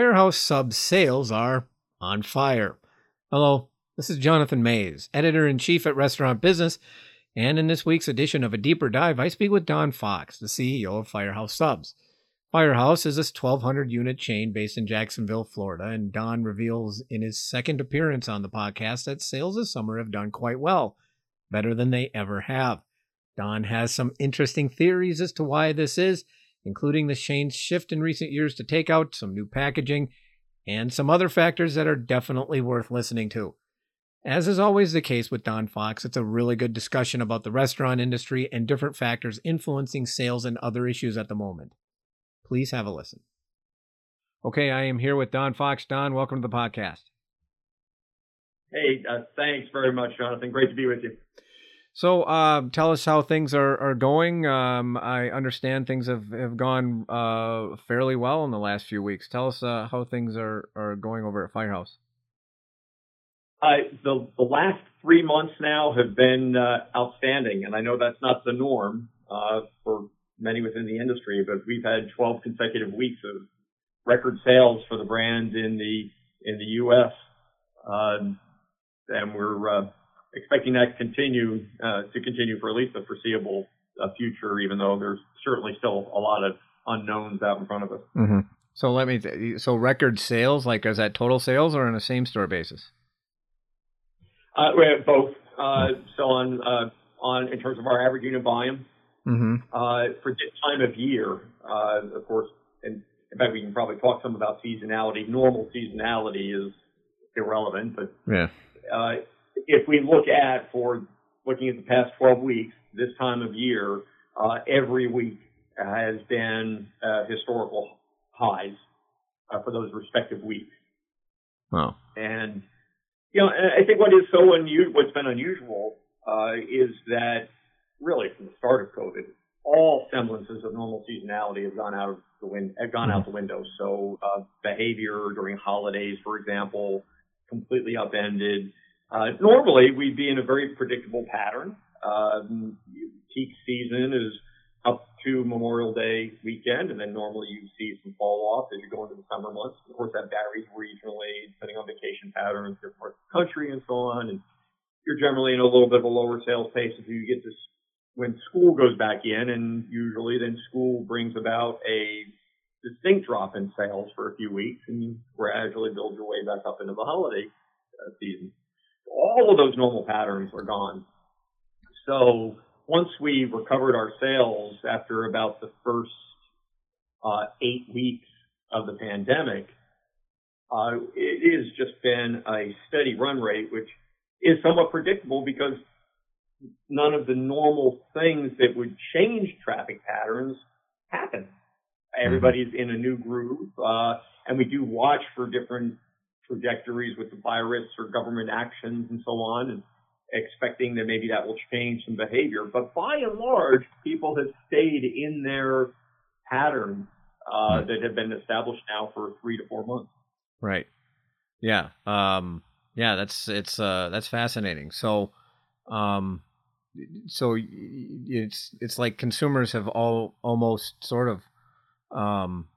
Firehouse Subs sales are on fire. Hello, this is Jonathan Maze, editor in chief at Restaurant Business. And in this week's edition of A Deeper Dive, I speak with Don Fox, the CEO of Firehouse Subs. Firehouse is a 1,200 unit chain based in Jacksonville, Florida, and Don reveals in his second appearance on the podcast that sales this summer have done quite well, better than they ever have. Don has some interesting theories as to why this is, including the chain's shift in recent years to takeout, some new packaging, and some other factors that are definitely worth listening to. As is always the case with Don Fox, it's a really good discussion about the restaurant industry and different factors influencing sales and other issues at the moment. Please have a listen. Okay, I am here with Don Fox. Don, welcome to the podcast. Hey, uh, thanks very much, Jonathan. Great to be with you. So, uh, tell us how things are, are going. Um, I understand things have, have gone uh, fairly well in the last few weeks. Tell us uh, how things are, are going over at Firehouse. Uh, the, the last three months now have been uh, outstanding, and I know that's not the norm for many within the industry, but we've had 12 consecutive weeks of record sales for the brand in the in the U.S. Um, and we're uh, expecting that to continue uh, to continue for at least the foreseeable uh, future, even though there's certainly still a lot of unknowns out in front of us. Mm-hmm. So let me. Th- so record sales, like is that total sales or on a same store basis? Uh, we have both. Uh, so on uh, on in terms of our average unit volume, Mm-hmm. Uh, for this time of year, uh, of course, and in fact, we can probably talk some about seasonality. Normal seasonality is irrelevant, but yeah. If we look at for looking at the past 12 weeks, this time of year, uh, every week has been uh, historical highs uh, for those respective weeks. Wow. And you know, I think what is so unusual, what's been unusual, uh, is that really from the start of COVID, all semblances of normal seasonality have gone out of the win- have gone out the window. So uh, behavior during holidays, for example, completely upended. Uh, normally, we'd be in a very predictable pattern. Um, peak season is up to Memorial Day weekend, and then normally you see some fall off as you go into the summer months. Of course, that varies regionally, depending on vacation patterns, different parts of the country, and so on. And you're generally in a little bit of a lower sales pace if you get this when school goes back in, and usually then school brings about a distinct drop in sales for a few weeks, and you gradually build your way back up into the holiday uh, season. All of those normal patterns are gone. So once we recovered our sales after about the first uh, eight weeks of the pandemic, uh, it has just been a steady run rate, which is somewhat predictable because none of the normal things that would change traffic patterns happen. Mm-hmm. Everybody's in a new groove, uh, and we do watch for different trajectories with the virus or government actions and so on, and expecting that maybe that will change some behavior. But by and large, people have stayed in their patterns uh, that have been established now for three to four months. Right. Yeah. Um, yeah. That's it's uh, that's fascinating. So, um, so it's it's like consumers have all almost sort of um,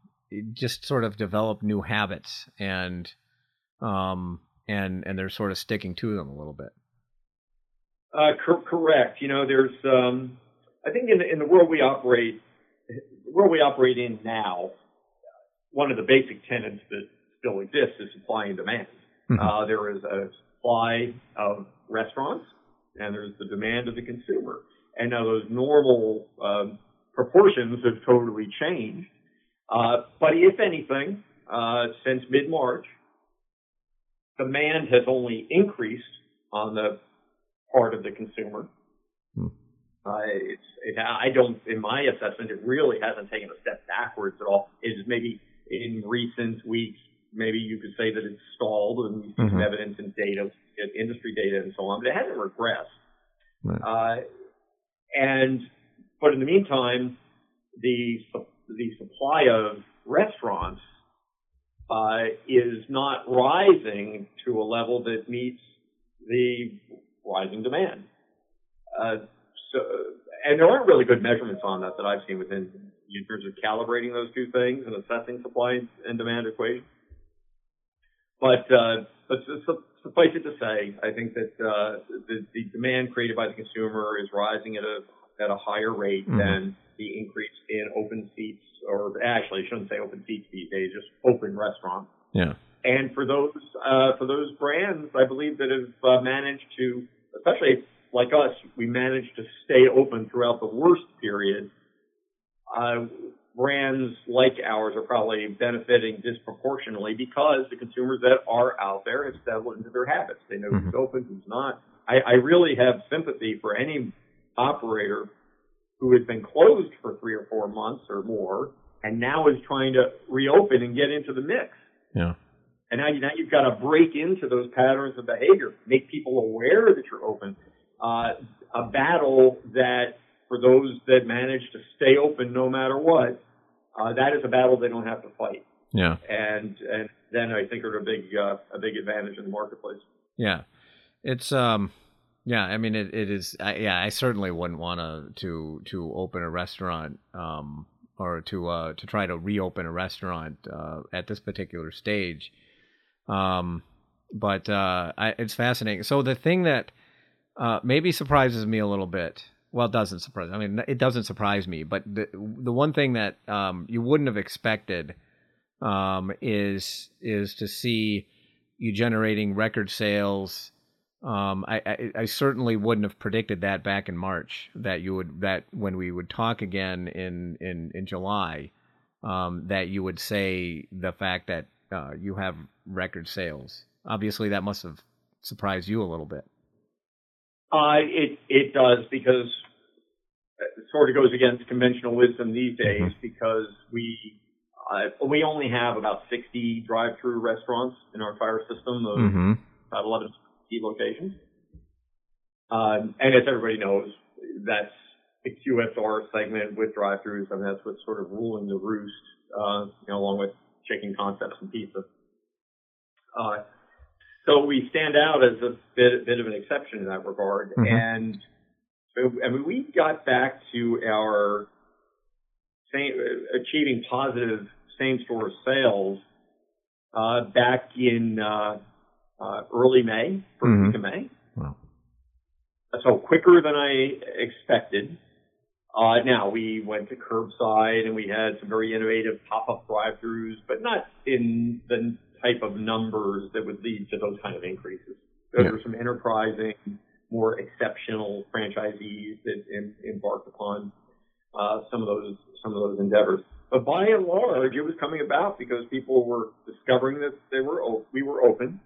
just sort of developed new habits and um, and and they're sort of sticking to them a little bit. Uh, cor- correct. You know, there's um, I think in the, in the world we operate, the world we operate in now, one of the basic tenets that still exists is supply and demand. Mm-hmm. Uh, there is a supply of restaurants and there's the demand of the consumer. And now those normal um, proportions have totally changed. Uh, but if anything, uh, since mid-March, demand has only increased on the part of the consumer. Hmm. Uh, it's, it, I don't, in my assessment, it really hasn't taken a step backwards at all. It is maybe in recent weeks, maybe you could say that it's stalled and we see mm-hmm. some evidence in data industry data and so on, but it hasn't regressed. Right. Uh, and but in the meantime, the the supply of restaurants uh, is not rising to a level that meets the rising demand. Uh, so, and there aren't really good measurements on that that I've seen within in terms of calibrating those two things and assessing supply and demand equation. but uh, but suffice it to say, I think that uh, the, the demand created by the consumer is rising at a at a higher rate mm-hmm. than the increase in open seats, or actually, I shouldn't say open seats these days, just open restaurants. Yeah. And for those uh, for those brands, I believe that have uh, managed to, especially like us, we managed to stay open throughout the worst period. Uh, brands like ours are probably benefiting disproportionately because the consumers that are out there have settled into their habits. They know mm-hmm. who's open, who's not. I, I really have sympathy for any operator who has been closed for three or four months or more and now is trying to reopen and get into the mix. Yeah. And now, you, now you've got to break into those patterns of behavior, make people aware that you're open. Uh, a battle that for those that manage to stay open no matter what, uh, that is a battle they don't have to fight. Yeah. And and then I think are a big uh, a big advantage in the marketplace. Yeah. It's um yeah, I mean it, it is I, yeah, I certainly wouldn't want to to to open a restaurant um or to uh to try to reopen a restaurant uh at this particular stage. Um but uh I, it's fascinating. So the thing that uh maybe surprises me a little bit well, it doesn't surprise. I mean, it doesn't surprise me. But the the one thing that um, you wouldn't have expected um, is is to see you generating record sales. Um, I, I, I certainly wouldn't have predicted that back in March that you would that when we would talk again in in in July um, that you would say the fact that uh, you have record sales. Obviously, that must have surprised you a little bit. Uh, it it does because it sort of goes against conventional wisdom these days mm-hmm. because we uh, we only have about 60 drive-through restaurants in our fire system of mm-hmm. about 11 key locations. Um, and as everybody knows, that's the QSR segment with drive-throughs. I mean, that's what's sort of ruling the roost, uh, you know, along with chicken concepts and pizza. Uh, so we stand out as a bit, bit of an exception in that regard. Mm-hmm. And I mean, we got back to our same, achieving positive same store sales uh, back in uh, early May, 1st mm-hmm. week of May. Wow. So quicker than I expected. Uh, now we went to curbside and we had some very innovative pop-up drive-throughs, but not in the type of numbers that would lead to those kind of increases. Those yeah. were some enterprising, more exceptional franchisees that em- embarked upon uh, some of those some of those endeavors. But by and large, it was coming about because people were discovering that they were we were open,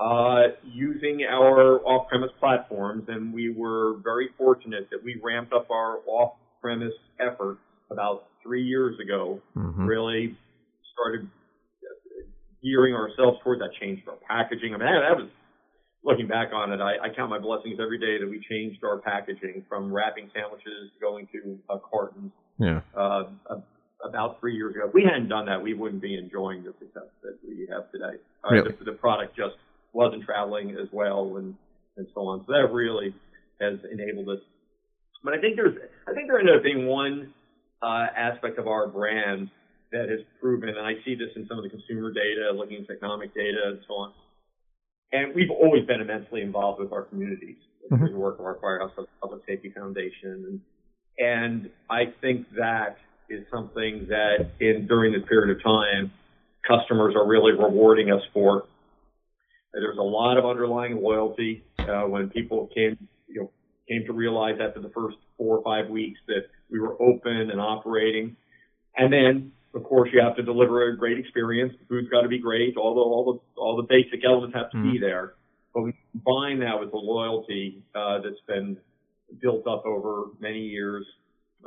uh, using our off-premise platforms, and we were very fortunate that we ramped up our off-premise efforts about three years ago. Mm-hmm. Really started gearing ourselves toward that change our packaging. I mean, that, that was looking back on it. I, I, count my blessings every day that we changed our packaging from wrapping sandwiches going to uh, cartons. Yeah. Uh, about three years ago. If we hadn't done that, we wouldn't be enjoying the success that we have today. Uh, really? the, the, product just wasn't traveling as well, and and so on. So that really has enabled us. But I think there's, I think there ended up being one uh, aspect of our brand that has proven, and I see this in some of the consumer data, looking at economic data and so on. And we've always been immensely involved with our communities mm-hmm. through the work of our Firehouse Public Safety Foundation. And, and I think that is something that in during this period of time, customers are really rewarding us for. There's a lot of underlying loyalty uh, when people came, you know, came to realize after the first four or five weeks that we were open and operating. And then of course, you have to deliver a great experience. The food's got to be great. All the all the all the basic elements have to mm-hmm. be there. But we combine that with the loyalty uh, that's been built up over many years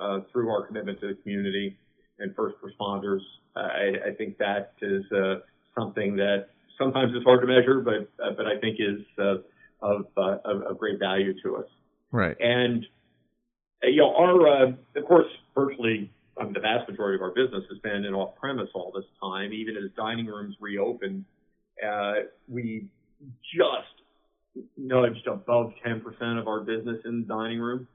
uh, through our commitment to the community and first responders. I, I think that is uh, something that sometimes is hard to measure, but uh, but I think is uh, of, uh, of, of great value to us. Right. And you know, our of course, virtually mean, the vast majority of our business has been in off premise all this time. Even as dining rooms reopened, uh, we just nudged above 10% of our business in the dining room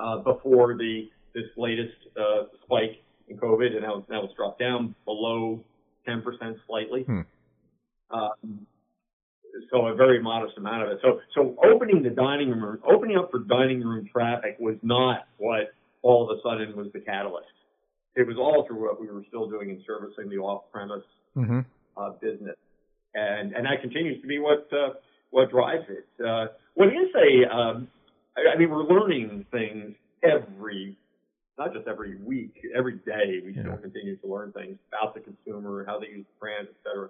uh, before the this latest uh, spike in COVID, and now, now it's dropped down below 10% slightly. Hmm. Um, so a very modest amount of it. So so opening the dining room, opening up for dining room traffic was not what all of a sudden was the catalyst. It was all through what we were still doing in servicing the off-premise mm-hmm. uh, business, and and that continues to be what uh, what drives it. Uh, what is a, um, I, I mean, we're learning things every not just every week, every day, we yeah. still continue to learn things about the consumer, how they use the brand, et cetera.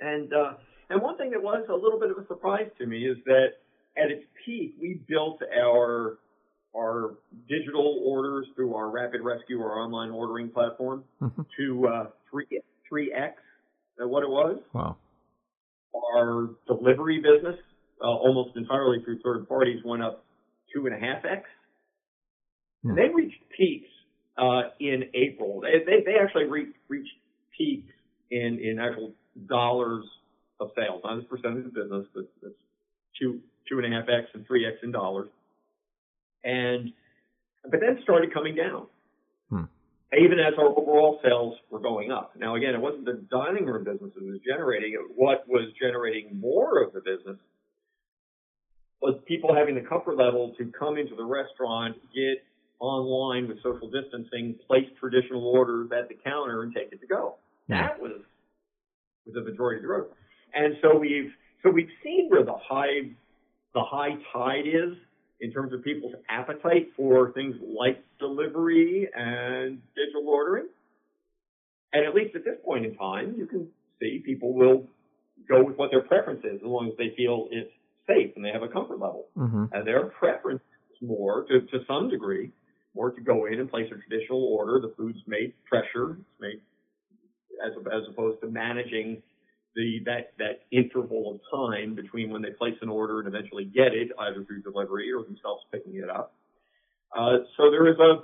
And, uh, and one thing that was a little bit of a surprise to me is that at its peak, we built our, our digital orders through our Rapid Rescue, our online ordering platform, mm-hmm. to uh, 3, 3x uh, what it was. Wow. Our delivery business, uh, almost entirely through third parties, went up 2.5x. Hmm. They reached peaks uh, in April. They, they, they actually re- reached peaks in, in actual dollars of sales, not as percentage of business, but that's two two and a half x and three x in dollars. And but then started coming down. Hmm. Even as our overall sales were going up. Now again, it wasn't the dining room business that was generating it. What was generating more of the business was people having the comfort level to come into the restaurant, get online with social distancing, place traditional orders at the counter and take it to go. That was, was the majority of the growth. And so we've so we've seen where the high the high tide is in terms of people's appetite for things like delivery and digital ordering. And at least at this point in time, you can see people will go with what their preference is as long as they feel it's safe and they have a comfort level. Mm-hmm. And their preference is more, to, to some degree, or to go in and place a traditional order. The food's made fresher. It's made as, as opposed to managing the that that interval of time between when they place an order and eventually get it, either through delivery or themselves picking it up. Uh, so there is a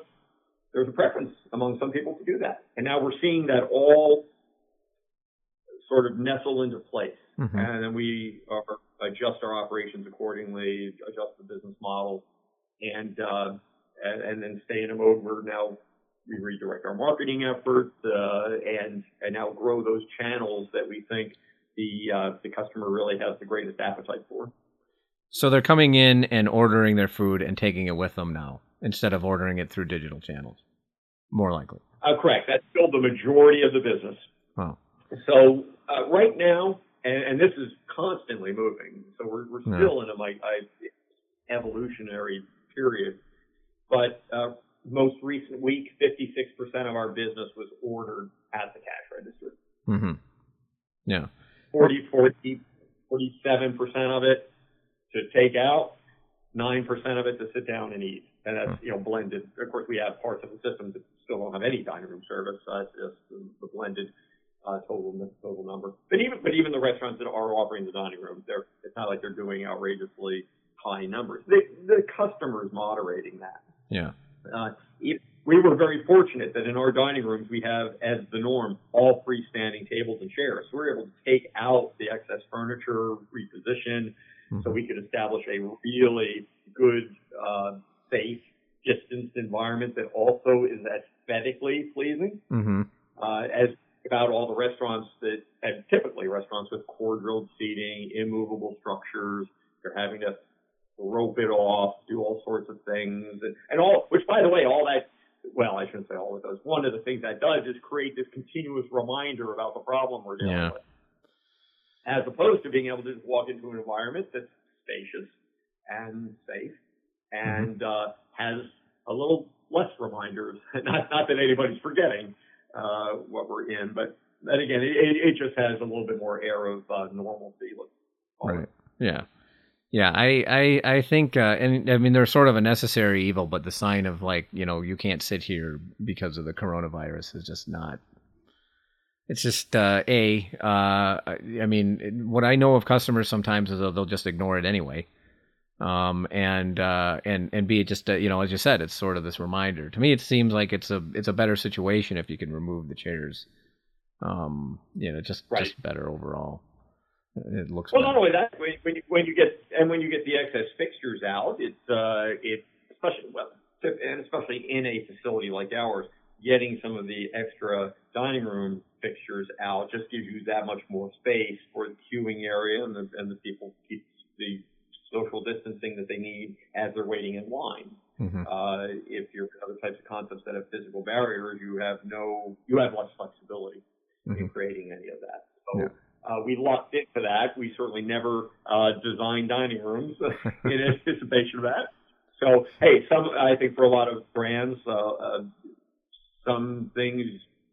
there's a preference among some people to do that, and now we're seeing that all sort of nestle into place, mm-hmm. and then we are, adjust our operations accordingly, adjust the business model, and uh, and, and then stay in a mode where now we redirect our marketing efforts uh, and and now grow those channels that we think the uh, the customer really has the greatest appetite for. So they're coming in and ordering their food and taking it with them now instead of ordering it through digital channels. More likely. Uh, correct. That's still the majority of the business. Oh. So uh, right now, and, and, this is constantly moving. So we're, we're still in a like, evolutionary period but uh, most recent week, 56% of our business was ordered at the cash register. Mm-hmm. Yeah. 40, 40, 47% of it to take out, 9% of it to sit down and eat. And that's, you know, blended. Of course, we have parts of the system that still don't have any dining room service. So that's just the, the blended uh, total total number. But even but even the restaurants that are offering the dining room, they're it's not like they're doing outrageously high numbers. They, the customer is moderating that. Yeah. Uh, we were very fortunate that in our dining rooms we have, as the norm, all freestanding tables and chairs. So we are able to take out the excess furniture, reposition, mm-hmm. so we could establish a really good, uh, safe, distanced environment that also is aesthetically pleasing. Mm-hmm. Uh, as about all the restaurants that, and typically restaurants with core drilled seating, immovable structures, they're having to rope it off, do all sorts of things, and, and all. Which, by the way, all that. Well, I shouldn't say all it does. One of the things that does is create this continuous reminder about the problem we're dealing yeah. with, as opposed to being able to just walk into an environment that's spacious and safe and mm-hmm. uh, has a little less reminders. not not that anybody's forgetting uh, what we're in, but then again, it, it just has a little bit more air of uh, normalcy. Right. Yeah. Yeah, I I I think, uh, and I mean, they're sort of a necessary evil, but the sign of like you know you can't sit here because of the coronavirus is just not. It's just uh, a. Uh, I mean, what I know of customers sometimes is they'll just ignore it anyway, um, and uh, and and be just uh, you know as you said, it's sort of this reminder. To me, it seems like it's a it's a better situation if you can remove the chairs. Um, you know, just right. just better overall. It looks well. Not only that, when, when you when you get and when you get the excess fixtures out, it's uh, it especially well, and especially in a facility like ours, getting some of the extra dining room fixtures out just gives you that much more space for the queuing area and the, and the people keep the social distancing that they need as they're waiting in line. Mm-hmm. Uh, if you're other types of concepts that have physical barriers, you have no, you have less flexibility mm-hmm. in creating any of that. So yeah. Uh, we locked into that. We certainly never uh, designed dining rooms in anticipation of that. So hey, some I think for a lot of brands, uh, uh, some things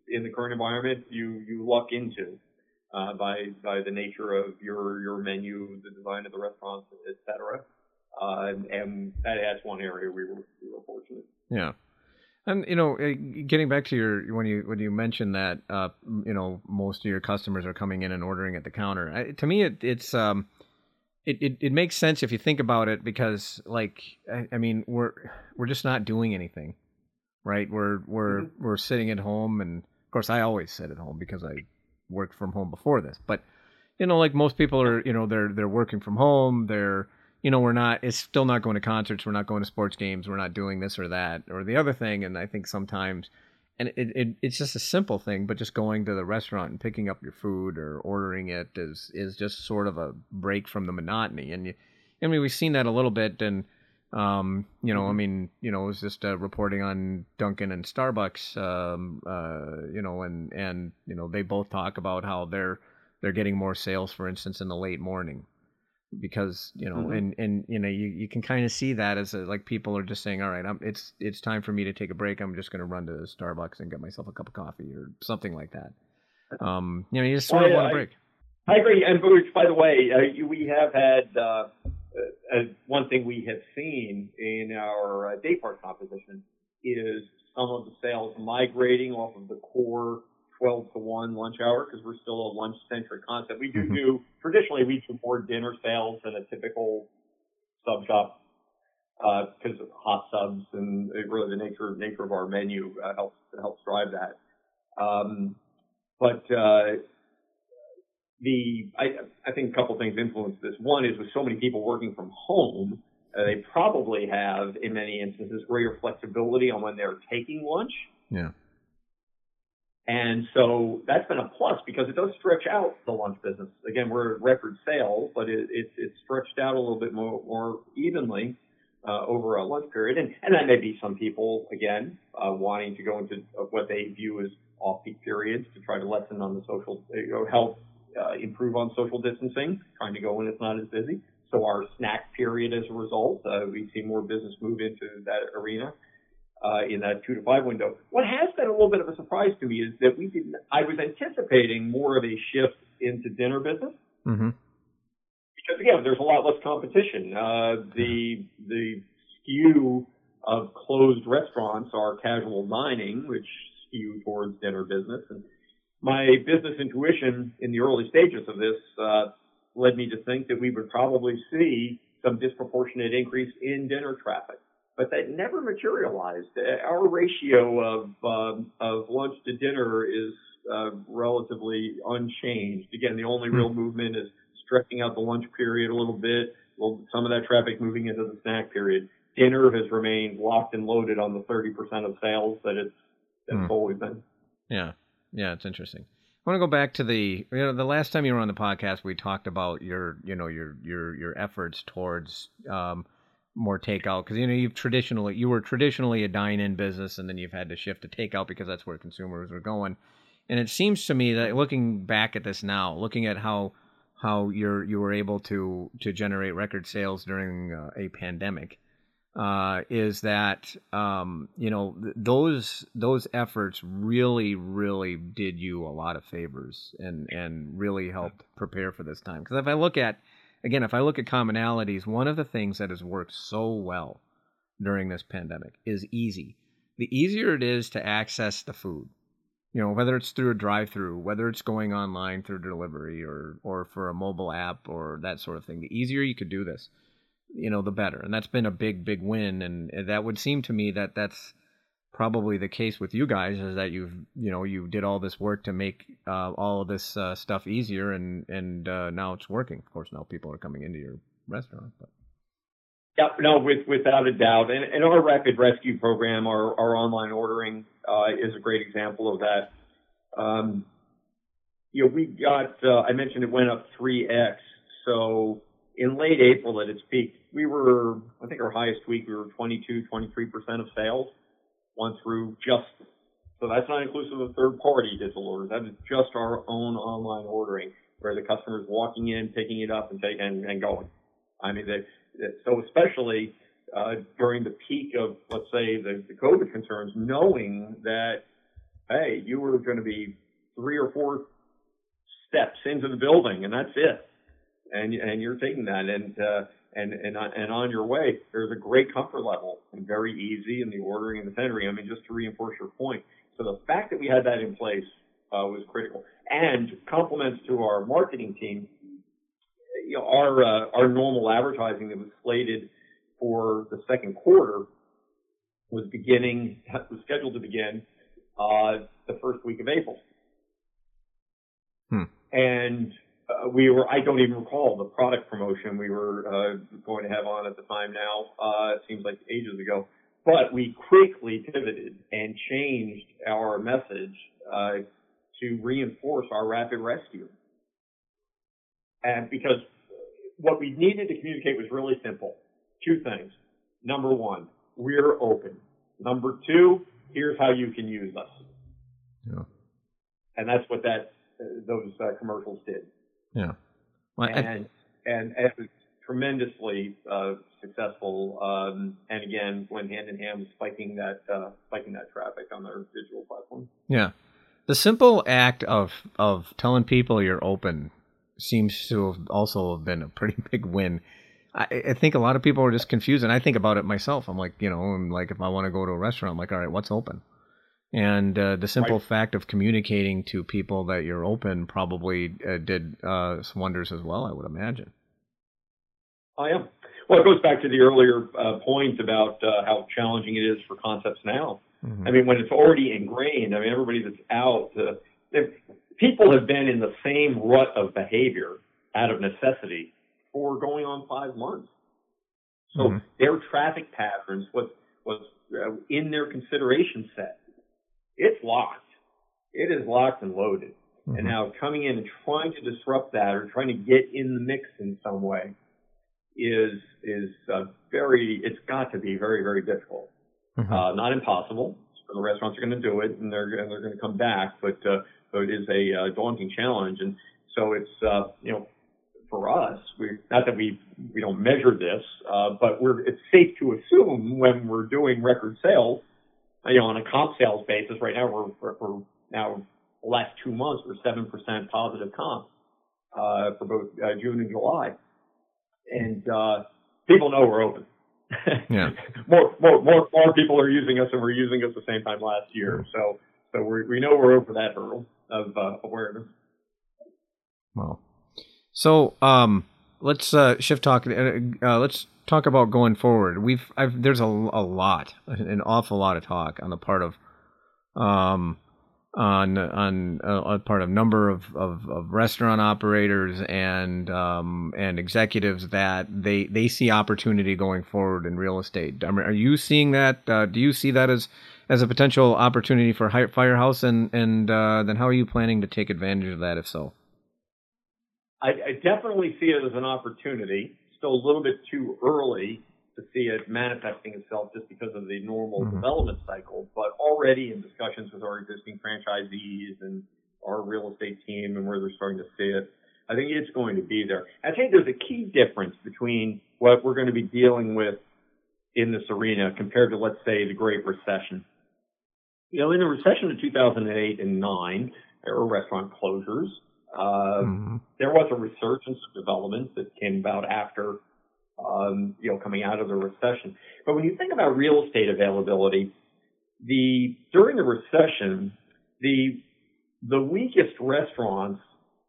in the current environment you you luck into uh, by by the nature of your your menu, the design of the restaurants, et cetera. Uh, and, and that, that's one area we were we were fortunate. Yeah. And you know, eh, getting back to your when you when you mentioned that uh, you know most of your customers are coming in and ordering at the counter. I, to me, it, it's um, it, it it makes sense if you think about it because like I, I mean we're we're just not doing anything, right? We're we're mm-hmm. we're sitting at home, and of course I always sit at home because I worked from home before this. But you know, like most people are, you know, they're they're working from home. They're you know, we're not. It's still not going to concerts. We're not going to sports games. We're not doing this or that or the other thing. And I think sometimes, and it, it it's just a simple thing, but just going to the restaurant and picking up your food or ordering it is is just sort of a break from the monotony. And you, I mean, we've seen that a little bit and. Um, you know, I mm-hmm. mean, you know, it was just uh, reporting on Dunkin' and Starbucks, um, uh, you know, and and you know they both talk about how they're they're getting more sales, for instance, in the late morning, because you know, mm-hmm. and and you know, you, you can kind of see that as a, like people are just saying, all right, I'm, it's it's time for me to take a break. I'm just going to run to Starbucks and get myself a cup of coffee or something like that. Um, you know, you just sort of want a break. I agree, and which, by the way, uh, we have had. Uh, uh, uh, one thing we have seen in our uh, day part composition is some of the sales migrating off of the core 12 to 1 lunch hour because we're still a lunch centric concept. We do mm-hmm. do, traditionally, we do more dinner sales than a typical sub shop because uh, of hot subs and really the nature nature of our menu uh, helps helps drive that. Um, but uh, the I, I think a couple things influence this. One is with so many people working from home, uh, they probably have in many instances greater flexibility on when they're taking lunch. Yeah. And so that's been a plus because it does stretch out the lunch business. Again, we're at record sales, but it, it, it's stretched out a little bit more, more evenly uh, over a lunch period. And, and that may be some people, again, uh, wanting to go into what they view as off-peak periods to try to lessen on the social, help uh, improve on social distancing, trying to go when it's not as busy. So our snack period, as a result, uh, we see more business move into that arena uh, in that two to five window. What has been a little bit of a surprise to me is that we didn't. I was anticipating more of a shift into dinner business. Mm-hmm. Because again, there's a lot less competition. Uh, the the skew of closed restaurants are casual dining, which skew towards dinner business, and my business intuition in the early stages of this uh, led me to think that we would probably see some disproportionate increase in dinner traffic. But that never materialized. Our ratio of um, of lunch to dinner is uh, relatively unchanged. Again, the only real hmm. movement is stretching out the lunch period a little bit. Well, some of that traffic moving into the snack period. Dinner has remained locked and loaded on the 30% of sales that it's, it's mm. always been. Yeah. Yeah, it's interesting. I want to go back to the you know the last time you were on the podcast we talked about your you know your your your efforts towards um, more takeout because you know you've traditionally you were traditionally a dine-in business and then you've had to shift to takeout because that's where consumers were going. And it seems to me that looking back at this now looking at how how you're you were able to to generate record sales during uh, a pandemic uh, is that um, you know th- those those efforts really really did you a lot of favors and and really helped prepare for this time. Because if I look at again if I look at commonalities one of the things that has worked so well during this pandemic is easy the easier it is to access the food you know whether it's through a drive-through whether it's going online through delivery or or for a mobile app or that sort of thing the easier you could do this you know, the better. And that's been a big, big win. And that would seem to me that that's probably the case with you guys is that you've, you know, you did all this work to make uh, all of this uh, stuff easier, and and uh, now it's working. Of course, now people are coming into your restaurant. But. Yeah, no, with, without a doubt. And, and our rapid rescue program, our, our online ordering, uh, is a great example of that. Um, you know, we got, uh, I mentioned it went up 3x. So in late April at its peak, we were, I think our highest week, we were 22, 23% of sales went through just, so that's not inclusive of third party digital orders. That is just our own online ordering where the customer is walking in, picking it up and taking and, and going. I mean, they, so especially, uh, during the peak of, let's say, the, the COVID concerns, knowing that, hey, you were going to be three or four steps into the building and that's it. And, and you're taking that and, uh, and, and, and on your way, there's a great comfort level and very easy in the ordering and the tendering. I mean, just to reinforce your point. So the fact that we had that in place, uh, was critical and compliments to our marketing team. You know, our, uh, our normal advertising that was slated for the second quarter was beginning, was scheduled to begin, uh, the first week of April. Hmm. And uh, we were, I don't even recall the product promotion we were uh, going to have on at the time now. Uh, it seems like ages ago. But we quickly pivoted and changed our message uh, to reinforce our rapid rescue. And because what we needed to communicate was really simple. Two things. Number one, we're open. Number two, here's how you can use us. Yeah. And that's what that uh, those uh, commercials did. Yeah. Well, and, I, and, it was tremendously uh, successful. Um, and again, went hand in hand with spiking that uh, spiking that traffic on their digital platform. Yeah, the simple act of of telling people you're open seems to have also been a pretty big win. I, I think a lot of people are just confused, and I think about it myself. I'm like, you know, I'm like, if I want to go to a restaurant, I'm like, all right, what's open? And uh, the simple right. fact of communicating to people that you're open probably uh, did uh, some wonders as well, I would imagine. Oh, yeah. Well, it goes back to the earlier uh, point about uh, how challenging it is for concepts now. Mm-hmm. I mean, when it's already ingrained, I mean, everybody that's out, uh, people have been in the same rut of behavior out of necessity for going on five months. So mm-hmm. their traffic patterns, what was in their consideration set, it's locked. It is locked and loaded. Mm-hmm. And now coming in and trying to disrupt that or trying to get in the mix in some way is is uh, very. It's got to be very very difficult. Mm-hmm. Uh, not impossible. So the restaurants are going to do it, and they're and they're going to come back. But uh, so it is a uh, daunting challenge, and so it's uh, you know for us, we not that we we don't measure this, uh, but we're it's safe to assume when we're doing record sales you know, on a comp sales basis, right now we're, we're, we're now the last two months we're seven percent positive comp uh, for both uh, June and July, and uh, people know we're open. yeah. more, more, more, more people are using us, and we're using us the same time last year. So, so we we know we're over that hurdle of uh, awareness. Well, so um, let's uh, shift talk. Uh, uh let's talk about going forward. We've I've, there's a, a lot, an awful lot of talk on the part of um on on uh, a part of number of, of, of restaurant operators and um, and executives that they they see opportunity going forward in real estate. I mean, are you seeing that? Uh, do you see that as as a potential opportunity for Firehouse? And and uh, then how are you planning to take advantage of that? If so, I, I definitely see it as an opportunity still a little bit too early to see it manifesting itself just because of the normal mm-hmm. development cycle, but already in discussions with our existing franchisees and our real estate team and where they're starting to see it, I think it's going to be there. I think there's a key difference between what we're going to be dealing with in this arena compared to, let's say, the Great Recession. You know, in the recession of 2008 and 9, there were restaurant closures. Uh, mm-hmm. There was a resurgence of development that came about after, um, you know, coming out of the recession. But when you think about real estate availability, the during the recession, the the weakest restaurants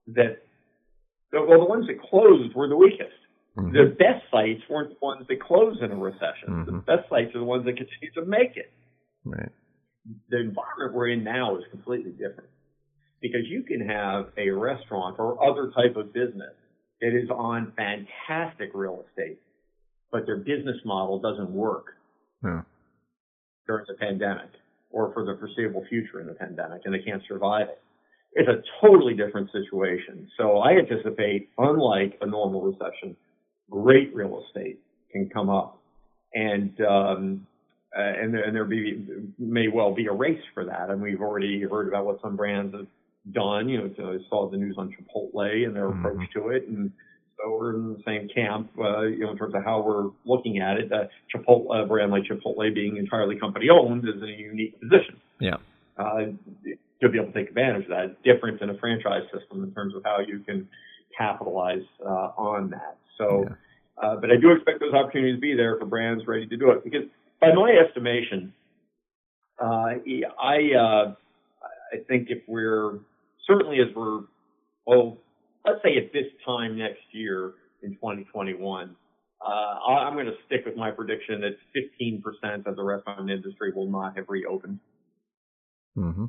that well, the ones that closed were the weakest. Mm-hmm. The best sites weren't the ones that closed in a recession. Mm-hmm. The best sites are the ones that continue to make it. Right. The environment we're in now is completely different because you can have a restaurant or other type of business that is on fantastic real estate, but their business model doesn't work during the pandemic or for the foreseeable future in the pandemic, and they can't survive it. it's a totally different situation. So I anticipate, unlike a normal recession, great real estate can come up, and um, uh, and there, and there be may well be a race for that. And we've already heard about what some brands have done. You know, I saw the news on Chipotle and their mm-hmm. approach to it, and so we're in the same camp. Uh, you know, in terms of how we're looking at it. Uh, Chipotle, a brand like Chipotle being entirely company owned, is in a unique position. Yeah. Uh, to be able to take advantage of that. It's different than a franchise system in terms of how you can capitalize uh, on that. So, yeah. uh, but I do expect those opportunities to be there for brands ready to do it because, by my estimation, uh, I uh, I think if we're certainly as we're well, let's say at this time next year in 2021. Uh, I'm going to stick with my prediction that 15% of the restaurant industry will not have reopened. Mm-hmm.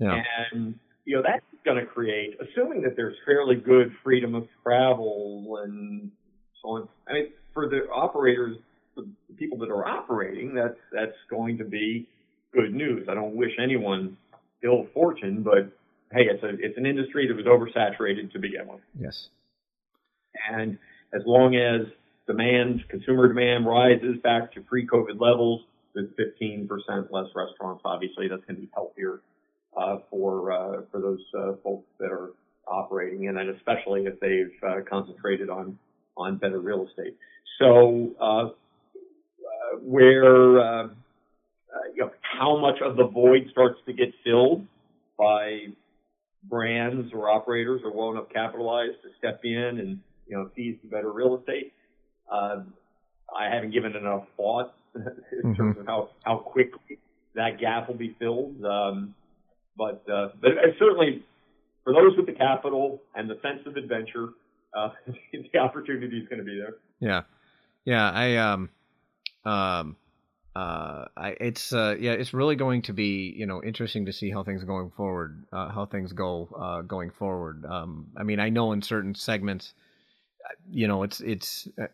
Yeah. And, you know, that's going to create, assuming that there's fairly good freedom of travel and so on. I mean, for the operators, the people that are operating, that's, that's going to be good news. I don't wish anyone ill fortune, but hey, it's a, it's an industry that was oversaturated to begin with. Yes. And as long as demand, consumer demand rises back to pre-COVID levels, with 15% less restaurants, obviously that's going to be healthier uh, for uh, for those uh, folks that are operating, and then especially if they've concentrated on on better real estate. So where you know how much of the void starts to get filled by brands or operators are well enough capitalized to step in and you know seize the better real estate. Uh, I haven't given enough thought in mm-hmm. terms of how how quickly that gap will be filled. Um, but uh, but certainly for those with the capital and the sense of adventure, uh, the opportunity is going to be there. Yeah, yeah. I um um uh I it's uh yeah it's really going to be you know interesting to see how things are going forward uh, how things go uh going forward. Um, I mean I know in certain segments, uh, you know it's it's uh,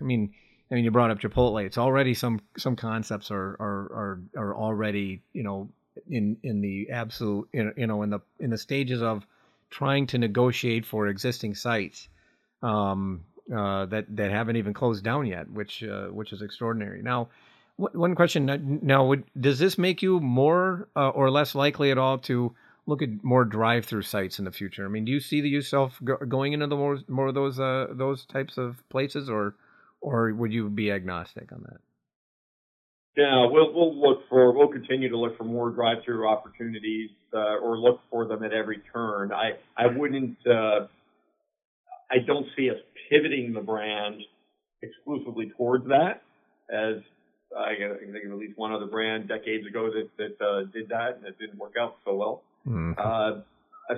I mean. I mean, you brought up Chipotle. It's already some some concepts are are are, are already you know in in the absolute you know in the in the stages of trying to negotiate for existing sites um, uh, that that haven't even closed down yet, which which is extraordinary. Now, one question now: would, does this make you more uh, or less likely at all to look at more drive-through sites in the future? I mean, do you see yourself go, going into the more more of those uh, those types of places, or or would you be agnostic on that? Yeah, we'll we'll look for we'll continue to look for more drive-through opportunities uh, or look for them at every turn. I I wouldn't uh, I don't see us pivoting the brand exclusively towards that. As I can think of at least one other brand decades ago that that uh, did that and it didn't work out so well. Mm-hmm. Uh,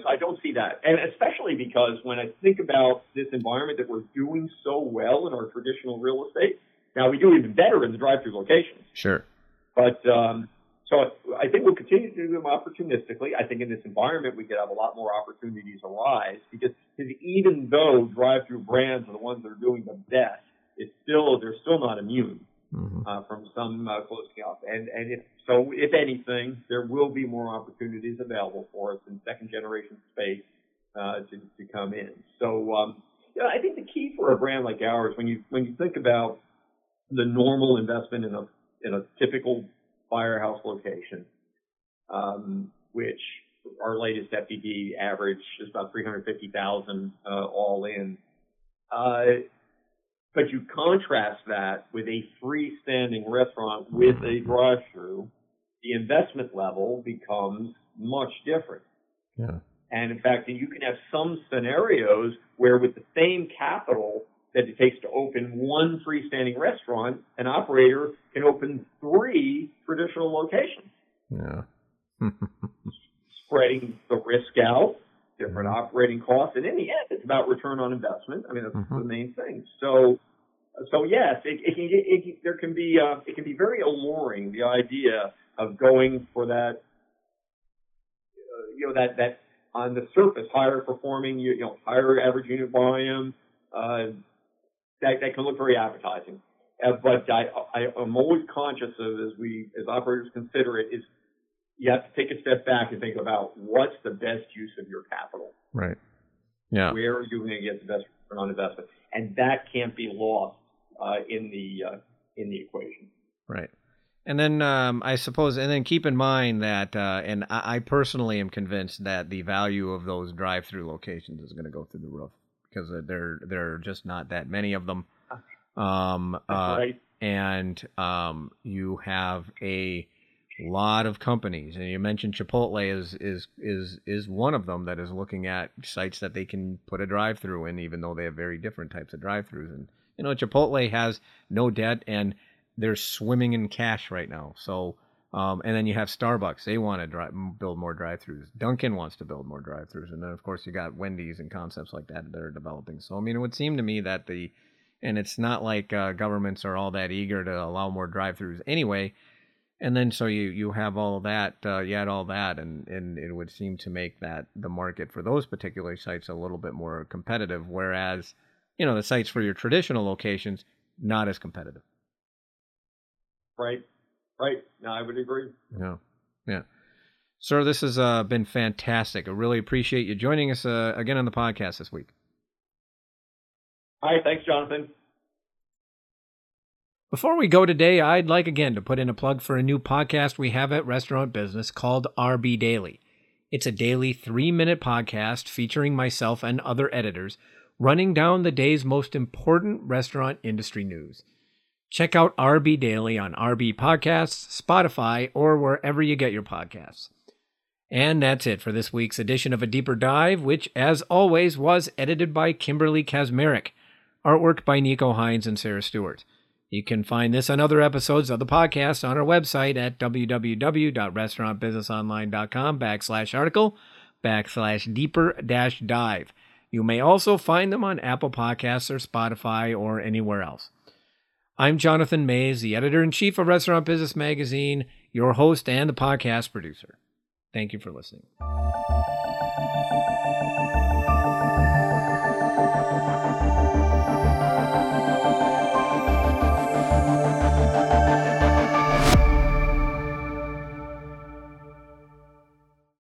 I don't see that, and especially because when I think about this environment that we're doing so well in our traditional real estate now we do even better in the drive-through locations. Sure. But um, so I think we'll continue to do them opportunistically. I think in this environment we could have a lot more opportunities arise because, because even though drive-through brands are the ones that are doing the best, it's still they're still not immune mm-hmm. uh, from some uh, closing up. And and if so, if anything, there will be more opportunities available for us in second generation space uh, to to come in. So um, yeah, I think the key for a brand like ours, when you when you think about the normal investment in a in a typical firehouse location, um, which our latest FDD average is about 350,000 uh, all in. Uh, but you contrast that with a freestanding restaurant with a drive-through, the investment level becomes much different. Yeah. And in fact, you can have some scenarios where with the same capital, that it takes to open one freestanding restaurant, an operator can open three traditional locations. Yeah. Spreading the risk out, different operating costs, and in the end, it's about return on investment. I mean, that's mm-hmm. the main thing. So, so yes, it, it can it, there can be uh, it can be very alluring the idea of going for that, uh, you know, that that on the surface higher performing, you, you know, higher average unit volume, uh, that, that can look very appetizing. Uh, but I, I, am always conscious of as we, as operators consider it, is you have to take a step back and think about what's the best use of your capital. Right. Yeah. Where are you going to get the best return on investment? And that can't be lost uh, in the uh, in the equation. Right. And then um, I suppose, and then keep in mind that, uh, and I, I, personally am convinced that the value of those drive-through locations is going to go through the roof because there there are just not that many of them. Um, uh, right. And um, you have a lot of companies, and you mentioned Chipotle is is is is one of them that is looking at sites that they can put a drive-through in, even though they have very different types of drive-throughs. And you know, Chipotle has no debt and they're swimming in cash right now. So, um, and then you have Starbucks. They want to drive, build more drive-throughs. Dunkin' wants to build more drive-throughs, and then of course you got Wendy's and concepts like that that are developing. So, I mean, it would seem to me that the, and it's not like uh, governments are all that eager to allow more drive-throughs anyway. And then so you you have all of that, uh, you had all that, and and it would seem to make that the market for those particular sites a little bit more competitive, whereas, you know, the sites for your traditional locations not as competitive. Right. Right. No, I would agree. Yeah. Yeah. Sir, this has uh, been fantastic. I really appreciate you joining us uh, again on the podcast this week. Right. Thanks, Jonathan. Before we go today, I'd like again to put in a plug for a new podcast we have at Restaurant Business called RB Daily. It's a daily three minute podcast featuring myself and other editors running down the day's most important restaurant industry news. Check out RB Daily on RB Podcasts, Spotify, or wherever you get your podcasts. And that's it for this week's edition of A Deeper Dive, which, as always, was edited by Kimberly Kazmarek. Artwork by Nico Hines and Sarah Stewart. You can find this and other episodes of the podcast on our website at www.restaurantbusinessonline.com backslash article backslash deeper dash dive. You may also find them on Apple Podcasts or Spotify or anywhere else. I'm Jonathan Maze, the editor in chief of Restaurant Business Magazine, your host and the podcast producer. Thank you for listening.